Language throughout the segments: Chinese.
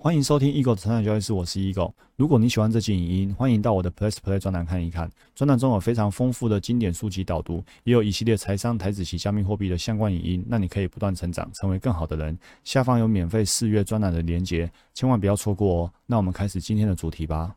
欢迎收听 Eagle 的成长交易室，我是 Eagle。如果你喜欢这期影音，欢迎到我的 Plus Play 专栏看一看。专栏中有非常丰富的经典书籍导读，也有一系列财商、台子及加密货币的相关影音，让你可以不断成长，成为更好的人。下方有免费试阅专栏的连结，千万不要错过哦。那我们开始今天的主题吧。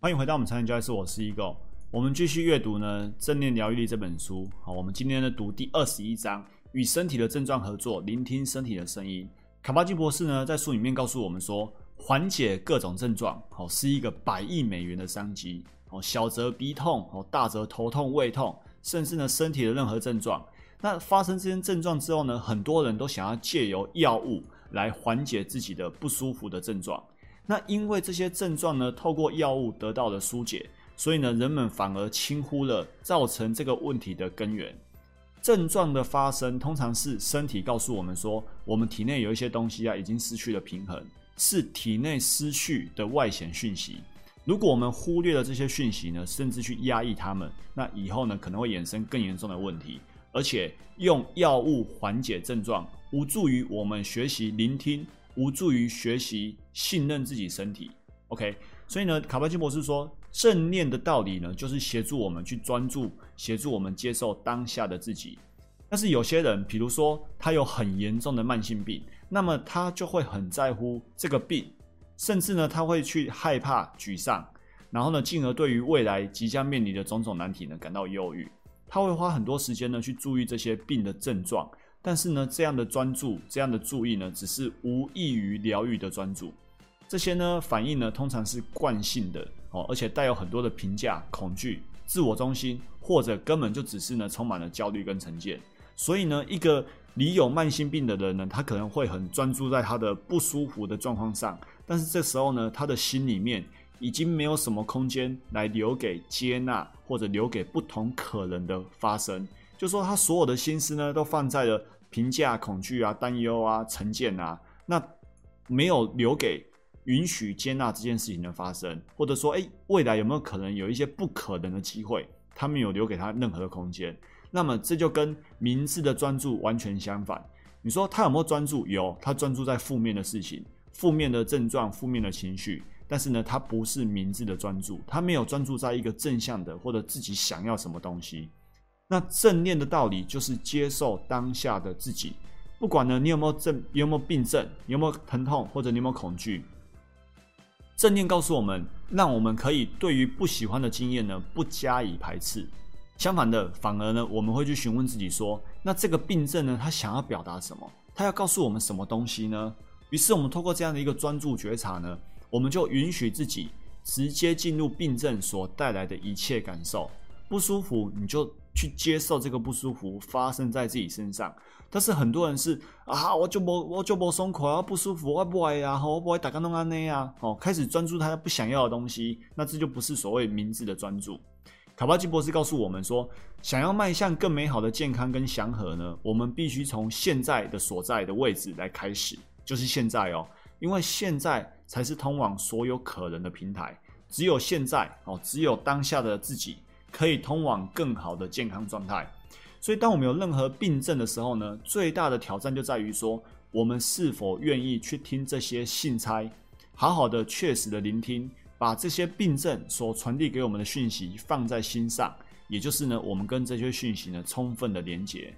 欢迎回到我们成长交易室，我是 Eagle。我们继续阅读呢《正念疗愈力》这本书。好，我们今天呢读第二十一章：与身体的症状合作，聆听身体的声音。卡巴金博士呢，在书里面告诉我们说，缓解各种症状，好是一个百亿美元的商机。哦，小则鼻痛，哦大则头痛、胃痛，甚至呢身体的任何症状。那发生这些症状之后呢，很多人都想要借由药物来缓解自己的不舒服的症状。那因为这些症状呢，透过药物得到了疏解，所以呢，人们反而轻忽了造成这个问题的根源。症状的发生通常是身体告诉我们说，我们体内有一些东西啊，已经失去了平衡，是体内失去的外显讯息。如果我们忽略了这些讯息呢，甚至去压抑它们，那以后呢可能会衍生更严重的问题。而且用药物缓解症状，无助于我们学习聆听，无助于学习信任自己身体。OK，所以呢，卡巴金博士说。正念的道理呢，就是协助我们去专注，协助我们接受当下的自己。但是有些人，比如说他有很严重的慢性病，那么他就会很在乎这个病，甚至呢他会去害怕、沮丧，然后呢进而对于未来即将面临的种种难题呢感到忧郁。他会花很多时间呢去注意这些病的症状，但是呢这样的专注、这样的注意呢，只是无益于疗愈的专注。这些呢反应呢通常是惯性的。哦，而且带有很多的评价、恐惧、自我中心，或者根本就只是呢充满了焦虑跟成见。所以呢，一个你有慢性病的人呢，他可能会很专注在他的不舒服的状况上，但是这时候呢，他的心里面已经没有什么空间来留给接纳，或者留给不同可能的发生。就说他所有的心思呢，都放在了评价、恐惧啊、担忧啊、成见啊，那没有留给。允许接纳这件事情的发生，或者说，哎，未来有没有可能有一些不可能的机会？他没有留给他任何的空间。那么这就跟明智的专注完全相反。你说他有没有专注？有，他专注在负面的事情、负面的症状、负面的情绪。但是呢，他不是明智的专注，他没有专注在一个正向的或者自己想要什么东西。那正念的道理就是接受当下的自己，不管呢你有没有症、有没有病症、有没有疼痛或者你有没有恐惧。正念告诉我们，让我们可以对于不喜欢的经验呢不加以排斥。相反的，反而呢我们会去询问自己说：那这个病症呢，它想要表达什么？它要告诉我们什么东西呢？于是我们透过这样的一个专注觉察呢，我们就允许自己直接进入病症所带来的一切感受。不舒服，你就去接受这个不舒服发生在自己身上。但是很多人是啊，我就不我就不松口啊，不舒服，我不会啊，我不会打个弄啊那呀，哦，开始专注他不想要的东西，那这就不是所谓明智的专注。卡巴基博士告诉我们说，想要迈向更美好的健康跟祥和呢，我们必须从现在的所在的位置来开始，就是现在哦，因为现在才是通往所有可能的平台，只有现在哦，只有当下的自己可以通往更好的健康状态。所以，当我们有任何病症的时候呢，最大的挑战就在于说，我们是否愿意去听这些信差，好好的、确实的聆听，把这些病症所传递给我们的讯息放在心上，也就是呢，我们跟这些讯息呢充分的连接。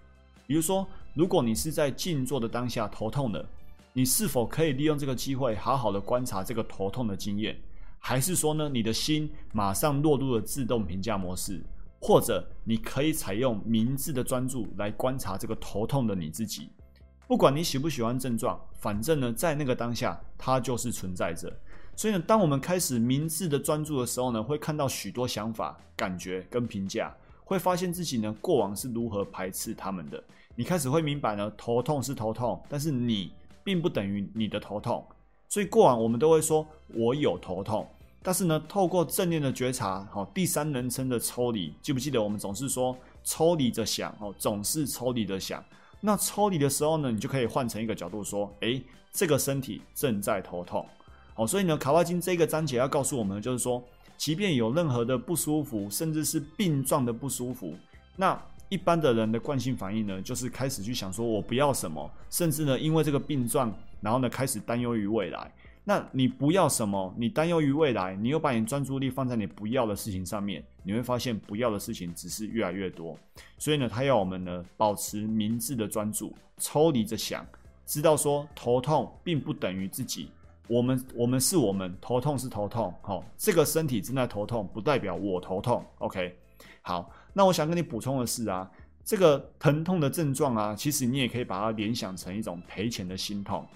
比如说，如果你是在静坐的当下头痛的，你是否可以利用这个机会，好好的观察这个头痛的经验？还是说呢，你的心马上落入了自动评价模式？或者你可以采用明智的专注来观察这个头痛的你自己，不管你喜不喜欢症状，反正呢，在那个当下，它就是存在着。所以呢，当我们开始明智的专注的时候呢，会看到许多想法、感觉跟评价，会发现自己呢过往是如何排斥他们的。你开始会明白呢，头痛是头痛，但是你并不等于你的头痛。所以过往我们都会说我有头痛。但是呢，透过正念的觉察，好，第三人称的抽离，记不记得我们总是说抽离着想，哦，总是抽离着想。那抽离的时候呢，你就可以换成一个角度说，诶，这个身体正在头痛，好，所以呢，卡巴金这个章节要告诉我们，就是说，即便有任何的不舒服，甚至是病状的不舒服，那一般的人的惯性反应呢，就是开始去想说我不要什么，甚至呢，因为这个病状，然后呢，开始担忧于未来。那你不要什么？你担忧于未来，你又把你专注力放在你不要的事情上面，你会发现不要的事情只是越来越多。所以呢，他要我们呢保持明智的专注，抽离着想，知道说头痛并不等于自己。我们我们是我们头痛是头痛，好，这个身体正在头痛，不代表我头痛。OK，好，那我想跟你补充的是啊，这个疼痛的症状啊，其实你也可以把它联想成一种赔钱的心痛。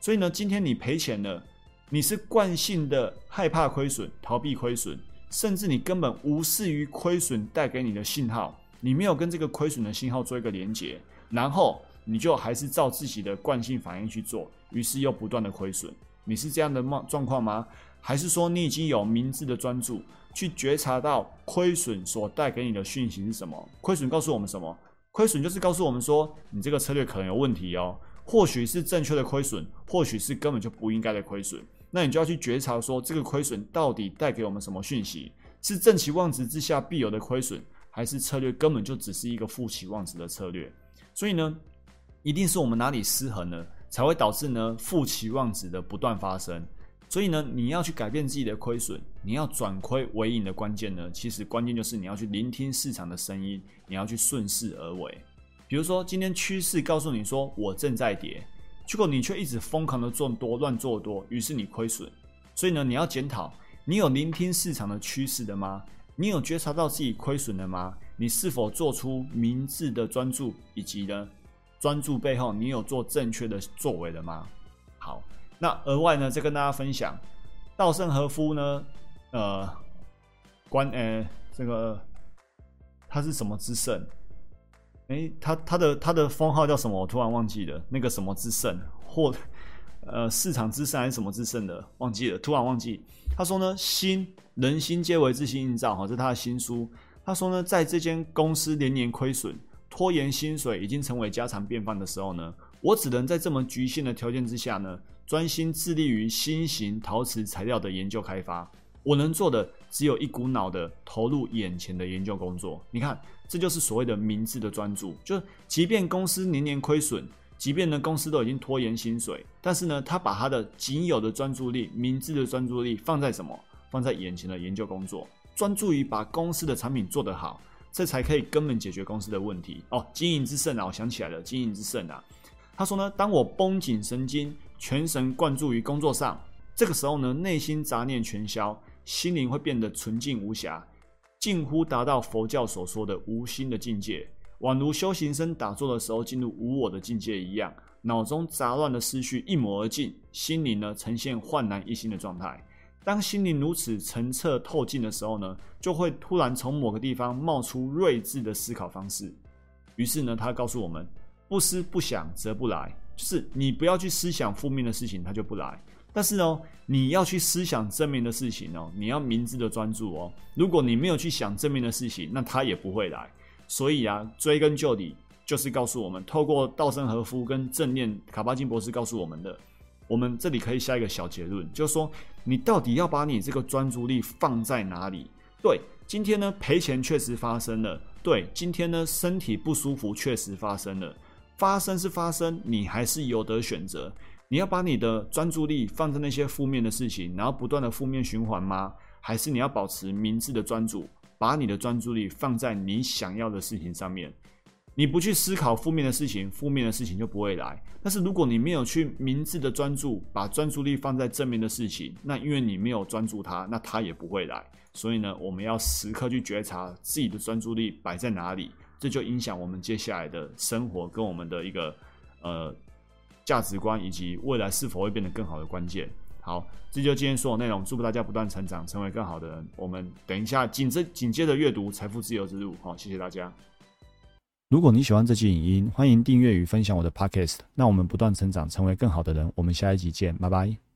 所以呢，今天你赔钱了，你是惯性的害怕亏损、逃避亏损，甚至你根本无视于亏损带给你的信号，你没有跟这个亏损的信号做一个连接，然后你就还是照自己的惯性反应去做，于是又不断的亏损。你是这样的状状况吗？还是说你已经有明智的专注去觉察到亏损所带给你的讯息是什么？亏损告诉我们什么？亏损就是告诉我们说，你这个策略可能有问题哦。或许是正确的亏损，或许是根本就不应该的亏损。那你就要去觉察说，这个亏损到底带给我们什么讯息？是正期望值之下必有的亏损，还是策略根本就只是一个负期望值的策略？所以呢，一定是我们哪里失衡了，才会导致呢负期望值的不断发生。所以呢，你要去改变自己的亏损，你要转亏为盈的关键呢，其实关键就是你要去聆听市场的声音，你要去顺势而为。比如说，今天趋势告诉你说我正在跌，结果你却一直疯狂的做多、乱做多，于是你亏损。所以呢，你要检讨，你有聆听市场的趋势的吗？你有觉察到自己亏损的吗？你是否做出明智的专注，以及呢，专注背后你有做正确的作为了吗？好，那额外呢，再跟大家分享，稻盛和夫呢，呃，关呃这个他是什么之圣？哎，他他的他的封号叫什么？我突然忘记了，那个什么之圣，或呃市场之圣还是什么之圣的，忘记了，突然忘记。他说呢，心人心皆为自心印照，哈，这是他的新书。他说呢，在这间公司连年亏损、拖延薪水已经成为家常便饭的时候呢，我只能在这么局限的条件之下呢，专心致力于新型陶瓷材料的研究开发。我能做的只有一股脑的投入眼前的研究工作。你看，这就是所谓的明智的专注。就即便公司年年亏损，即便呢公司都已经拖延薪水，但是呢，他把他的仅有的专注力、明智的专注力放在什么？放在眼前的研究工作，专注于把公司的产品做得好，这才可以根本解决公司的问题。哦，经营之圣啊，我想起来了，经营之圣啊。他说呢，当我绷紧神经，全神贯注于工作上，这个时候呢，内心杂念全消。心灵会变得纯净无瑕，近乎达到佛教所说的无心的境界，宛如修行僧打坐的时候进入无我的境界一样。脑中杂乱的思绪一抹而尽，心灵呢呈现焕然一新的状态。当心灵如此澄澈透净的时候呢，就会突然从某个地方冒出睿智的思考方式。于是呢，他告诉我们：不思不想则不来，就是你不要去思想负面的事情，它就不来。但是呢，你要去思想正面的事情哦，你要明智的专注哦。如果你没有去想正面的事情，那他也不会来。所以啊，追根究底，就是告诉我们，透过稻盛和夫跟正念卡巴金博士告诉我们的，我们这里可以下一个小结论，就是说，你到底要把你这个专注力放在哪里？对，今天呢赔钱确实发生了，对，今天呢身体不舒服确实发生了，发生是发生，你还是有得选择。你要把你的专注力放在那些负面的事情，然后不断的负面循环吗？还是你要保持明智的专注，把你的专注力放在你想要的事情上面？你不去思考负面的事情，负面的事情就不会来。但是如果你没有去明智的专注，把专注力放在正面的事情，那因为你没有专注它，那它也不会来。所以呢，我们要时刻去觉察自己的专注力摆在哪里，这就影响我们接下来的生活跟我们的一个呃。价值观以及未来是否会变得更好的关键。好，这就今天所有内容。祝福大家不断成长，成为更好的人。我们等一下紧着紧接着阅读《财富自由之路》。好，谢谢大家。如果你喜欢这期影音，欢迎订阅与分享我的 Podcast。那我们不断成长，成为更好的人。我们下一集见，拜拜。